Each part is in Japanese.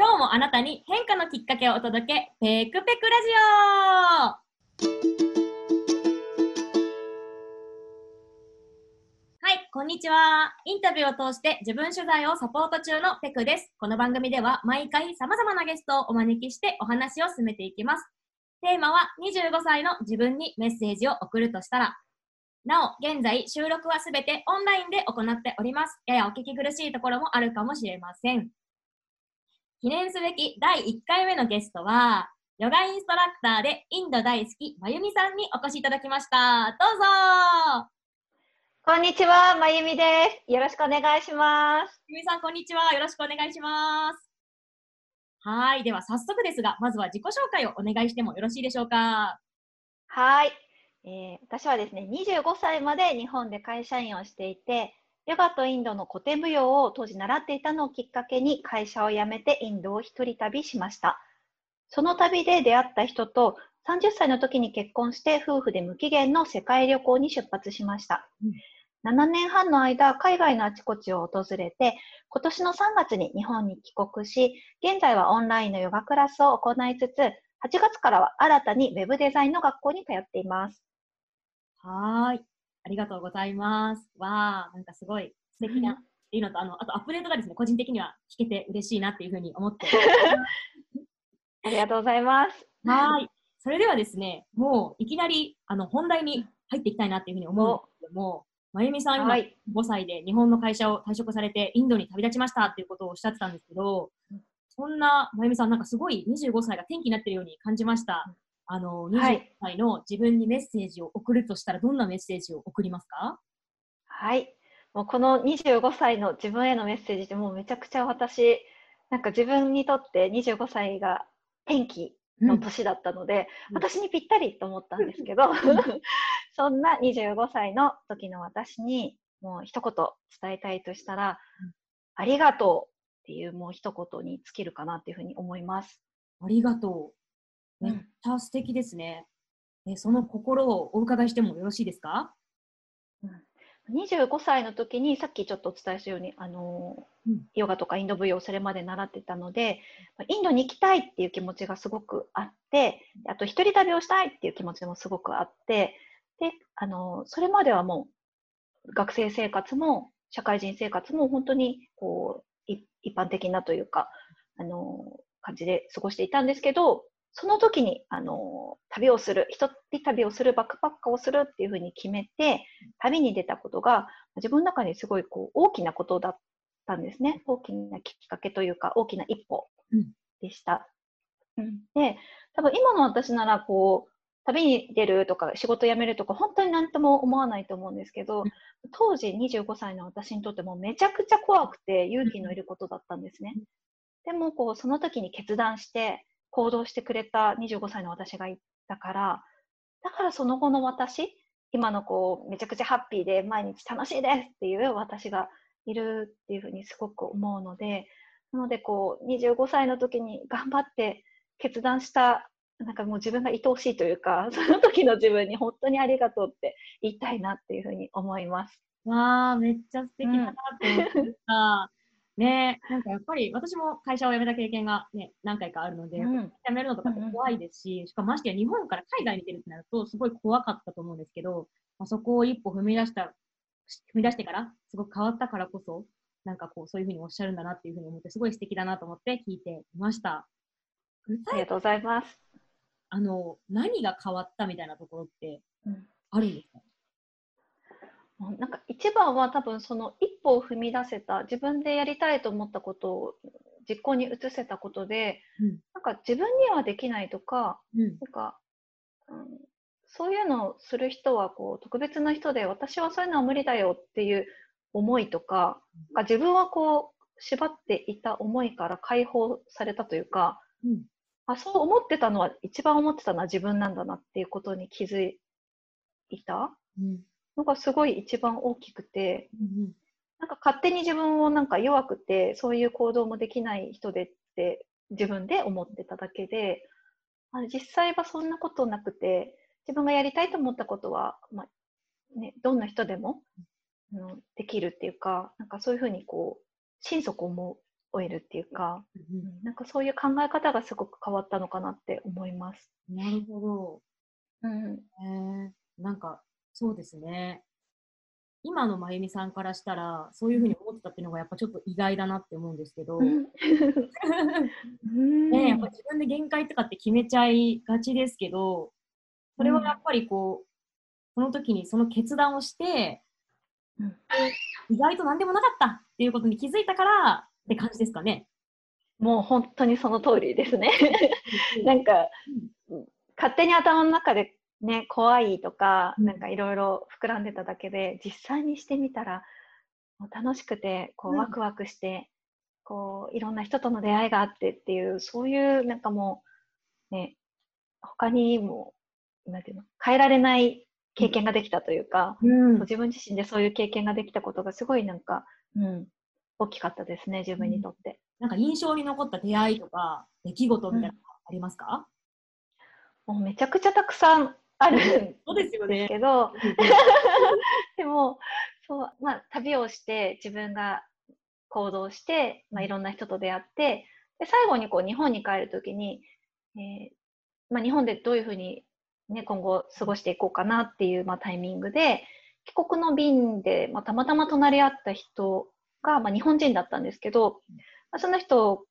今日もあなたに変化のきっかけをお届け、ペクペクラジオはい、こんにちは。インタビューを通して自分取材をサポート中のペクです。この番組では毎回様々なゲストをお招きしてお話を進めていきます。テーマは25歳の自分にメッセージを送るとしたら、なお、現在収録はすべてオンラインで行っております。ややお聞き苦しいところもあるかもしれません。記念すべき第1回目のゲストは、ヨガインストラクターでインド大好き、まゆみさんにお越しいただきました。どうぞこんにちは、まゆみです。よろしくお願いします。ゆみさん、こんにちは。よろしくお願いします。はい。では、早速ですが、まずは自己紹介をお願いしてもよろしいでしょうか。はい、えー私はですね、25歳まで日本で会社員をしていて、ヨガとインドの古典舞踊を当時習っていたのをきっかけに会社を辞めてインドを一人旅しました。その旅で出会った人と30歳の時に結婚して夫婦で無期限の世界旅行に出発しました。7年半の間、海外のあちこちを訪れて、今年の3月に日本に帰国し、現在はオンラインのヨガクラスを行いつつ、8月からは新たにウェブデザインの学校に通っています。はい。ありがとうございます。わー、なんかすごい素敵な、っていうのと、あの、あとアップデートがですね、個人的には聞けて嬉しいなっていうふうに思って。ありがとうございます。はーい。それではですね、もういきなり、あの、本題に入っていきたいなっていうふうに思うんですけども、まゆみさん、今、はい。5歳で日本の会社を退職されてインドに旅立ちましたっていうことをおっしゃってたんですけどうん、そんなまゆみさん、なんかすごい25歳が転機になってるように感じました。あの、は25い歳の自分にメッセージを送るとしたら、どんなメッセージを送りますか？はい。もうこの25歳の自分へのメッセージってもうめちゃくちゃ私、なんか自分にとって25歳が転機の年だったので、うん私にぴったりと思ったんですけど、そんな25歳の時の私にもう一言伝えたいとしたら、うんありがとうっていうもう一言に尽きるかなっていうふうに思います。ありがとう。めっちゃ素敵ですね。えその心をお伺いしてもよろしいですか？25歳の時にさっきちょっとお伝えしたように、あのーうん。ヨガとかインド舞踊をそれまで習ってたのでインドに行きたいっていう気持ちがすごくあってあと一人旅をしたいっていう気持ちもすごくあってで、あのーそれまではもう学生生活も社会人生活も本当にこうい一般的なというか、あのー感じで過ごしていたんですけどその時に、あのー旅をする一人旅をするバックパッカーをするっていうふうに決めて旅に出たことが自分の中にすごいこう大きなことだったんですね。大きなきっかけというか大きな一歩うんでした。うん、で、多分今の私ならこう旅に出るとか仕事辞めるとか本当に何とも思わないと思うんですけど、うん当時25歳の私にとってもめちゃくちゃ怖くて勇気のいることだったんですね。でもこうその時に決断して行動してくれた25歳の私がいたから、だからその後の私、今のこうめちゃくちゃハッピーで毎日楽しいですっていう私がいるっていうふうにすごく思うので、なのでこう25歳の時に頑張って決断した、なんかもう自分が愛おしいというか、その時の自分に本当にありがとうって言いたいなっていうふうに思います。わあ、めっちゃ素敵だなって思った。ね。なんかやっぱり私も会社を辞めた経験がね、何回かあるので、うん。辞めるのとかって怖いですし、しかもましてや日本から海外に出るってなると、すごい怖かったと思うんですけど、まあ、そこを一歩踏み出した、踏み出してから、すごく変わったからこそ、なんかこう、そういうふうにおっしゃるんだなっていうふうに思って、すごい素敵だなと思って聞いていました。ありがとうございます。あの、何が変わったみたいなところってうん。あるんですか？もうなんか一番は多分その一歩を踏み出せた自分でやりたいと思ったことを実行に移せたことで、うんなんか自分にはできないとかうん。なんか、うん、そういうのをする人はこう特別な人で私はそういうのは無理だよっていう思いとかなんか自分はこう縛っていた思いから解放されたというかうん。あそう思ってたのは一番思ってたのは自分なんだなっていうことに気づいたうん。のがすごい一番大きくてうん。なんか勝手に自分をなんか弱くてそういう行動もできない人でって自分で思ってただけであ実際はそんなことなくて自分がやりたいと思ったことは、まあね、どんな人でも、あのできるっていうかなんかそういうふうにこう心底思えるっていうか、ううんんなんかそういう考え方がすごく変わったのかなって思います。なるほうん、ど。えー、なんか、そうですね。今のまゆみさんからしたら、そういうふうに思ってたっていうのがやっぱちょっと意外だなって思うんですけど、うん。ね、やっぱ自分で限界とかって決めちゃいがちですけど、それはやっぱりこう、その時にその決断をして、うん。で意外と何でもなかったっていうことに気づいたからって感じですかね。もう本当にその通りですね。なんか、勝手に頭の中でね、怖いとか、うん。なんかいろいろ膨らんでただけで、実際にしてみたら、もう楽しくて、こう、うん。ワクワクして、こう、いろんな人との出会いがあってっていう、そういう、なんかもう、ね、他にも、なんていうの、変えられない経験ができたというか、うん、自分自身でそういう経験ができたことがすごいなんか、うん、大きかったですね、自分にとって。なんか印象に残った出会いとか出来事みたいなのありますか、もうめちゃくちゃたくさんあるんですよですね。けど、でもそう、まあ、旅をして自分が行動して、まあ、いろんな人と出会ってで最後にこう日本に帰るときに、えーまあ、日本でどういうふうに、ね、今後過ごしていこうかなっていう、まあ、タイミングで帰国の便で、まあ、たまたま隣り合った人が、まあ、日本人だったんですけど、まあ、その人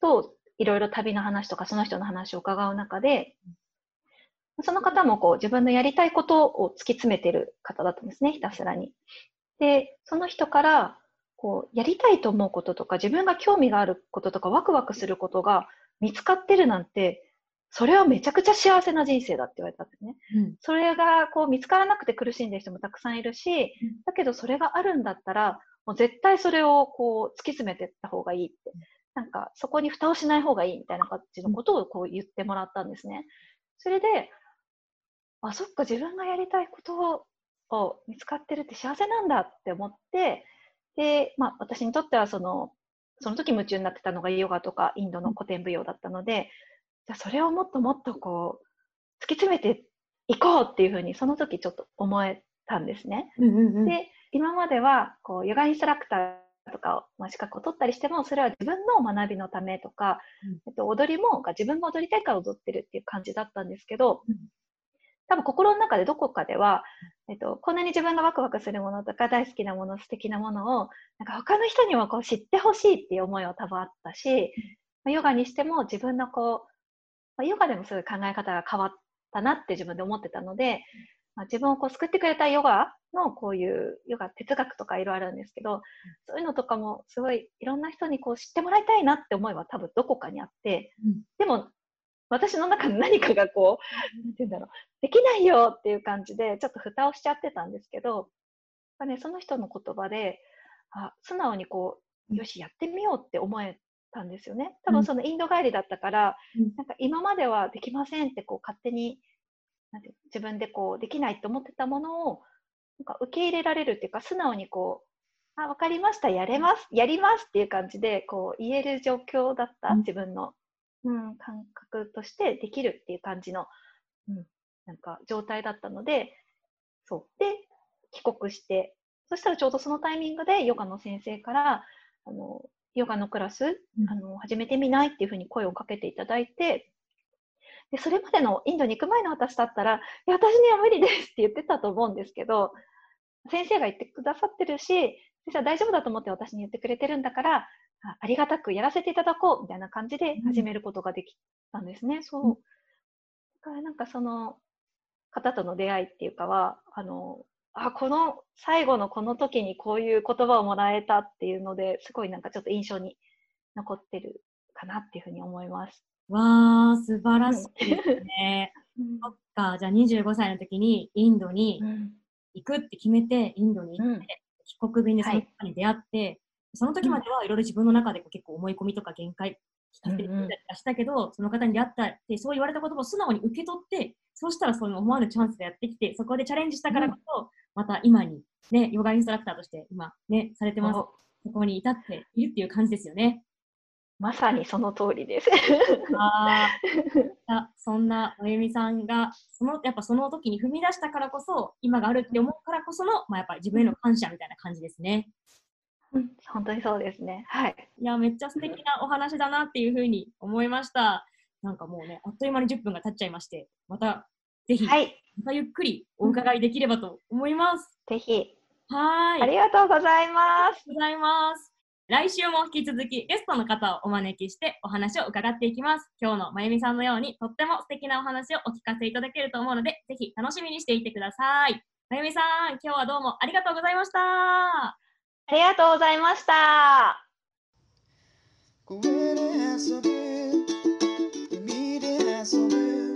といろいろ旅の話とかその人の話を伺う中でその方もこう自分のやりたいことを突き詰めてる方だったんですね、ひたすらに。で、その人から、こう、やりたいと思うこととか、自分が興味があることとか、ワクワクすることが見つかってるなんて、それはめちゃくちゃ幸せな人生だって言われたんですね。うんそれがこう見つからなくて苦しんでる人もたくさんいるし、だけどそれがあるんだったら、もう絶対それをこう突き詰めていった方がいいって。なんかそこに蓋をしない方がいいみたいな感じのことをこう言ってもらったんですね。それで、あ、そっか、自分がやりたいことを見つかってるって幸せなんだって思って、で、まあ私にとってはその、その時夢中になってたのがヨガとかインドの古典舞踊だったので、じゃあそれをもっともっとこう、突き詰めていこうっていうふうにその時ちょっと思えたんですね。うんうんうん。で、今までは、こう、ヨガインストラクターとかを、まあ、資格を取ったりしても、それは自分の学びのためとか、うん。えっと、踊りも、が自分が踊りたいから踊ってるっていう感じだったんですけど、うん多分心の中でどこかでは、えっと、こんなに自分がワクワクするものとか大好きなもの、素敵なものを、なんか他の人にもこう知ってほしいっていう思いは多分あったし、まあヨガにしても自分のこう、まあ、ヨガでもすごい考え方が変わったなって自分で思ってたので、まあ、自分をこう救ってくれたヨガのこういうヨガ哲学とかいろいろあるんですけど、そういうのとかもすごいいろんな人にこう知ってもらいたいなって思いは多分どこかにあって、うん。でも私の中の何かがこう、なんて言うんだろう、できないよっていう感じでちょっと蓋をしちゃってたんですけど、やっぱね、その人の言葉で、あ素直にこう、よし、やってみようって思えたんですよね。多うん。分そのインド帰りだったから、うん。なんか今まではできませんってこう勝手になんて自分でこうできないと思ってたものをなんか受け入れられるっていうか素直にこうあ分かりましたやれますやりますっていう感じでこう言える状況だった、うん。自分の、うん、感覚としてできるっていう感じの、うん、なんか状態だったのでそう。で帰国してそしたらちょうどそのタイミングでヨガの先生からあのヨガのクラスうん。あの始めてみないっていうふうに声をかけていただいてでそれまでのインドに行く前の私だったらいや私には無理ですって言ってたと思うんですけど先生が言ってくださってるし先生は大丈夫だと思って私に言ってくれてるんだからあありがたくやらせていただこうみたいな感じで始めることができたんですね。そう。うん。だからなんかその方との出会いっていうかはあのあこの最後のこの時にこういう言葉をもらえたっていうのですごいなんかちょっと印象に残ってるかなっていうふうに思います。わー、素晴らしいですね。そっか、じゃあ25歳の時にインドにうん。行くって決めて、インドに行って、うん。帰国便でそのはい。方に出会って、その時まではいろいろ自分の中でこう結構思い込みとか限界聞かせてみたりしたけど、その方に出会ったって、そう言われた言葉を素直に受け取って、そうしたらその思わぬチャンスがやってきて、そこでチャレンジしたからこそ、また今に、ね、ヨガインストラクターとして今ね、されてます。おそこに至っているっていう感じですよね。まさにその通りです。あーあそんなまゆみさんがそのやっぱその時に踏み出したからこそ今があるって思うからこその、まあ、やっぱり自分への感謝みたいな感じですね。うん、本当にそうですね。はい。いや、めっちゃ素敵なお話だなっていうふうに思いました。なんかもうね、あっという間に10分が経っちゃいまして、またぜひ、はい。またゆっくりお伺いできればと思います。ぜひ、はーい。ありがとうございます。ございます。来週も引き続きゲストの方をお招きしてお話を伺っていきます。今日のまゆみさんのようにとっても素敵なお話をお聞かせいただけると思うので、ぜひ楽しみにしていてください。まゆみさん、今日はどうもありがとうございました。ありがとうございました。公園で遊ぶ、海で遊ぶ。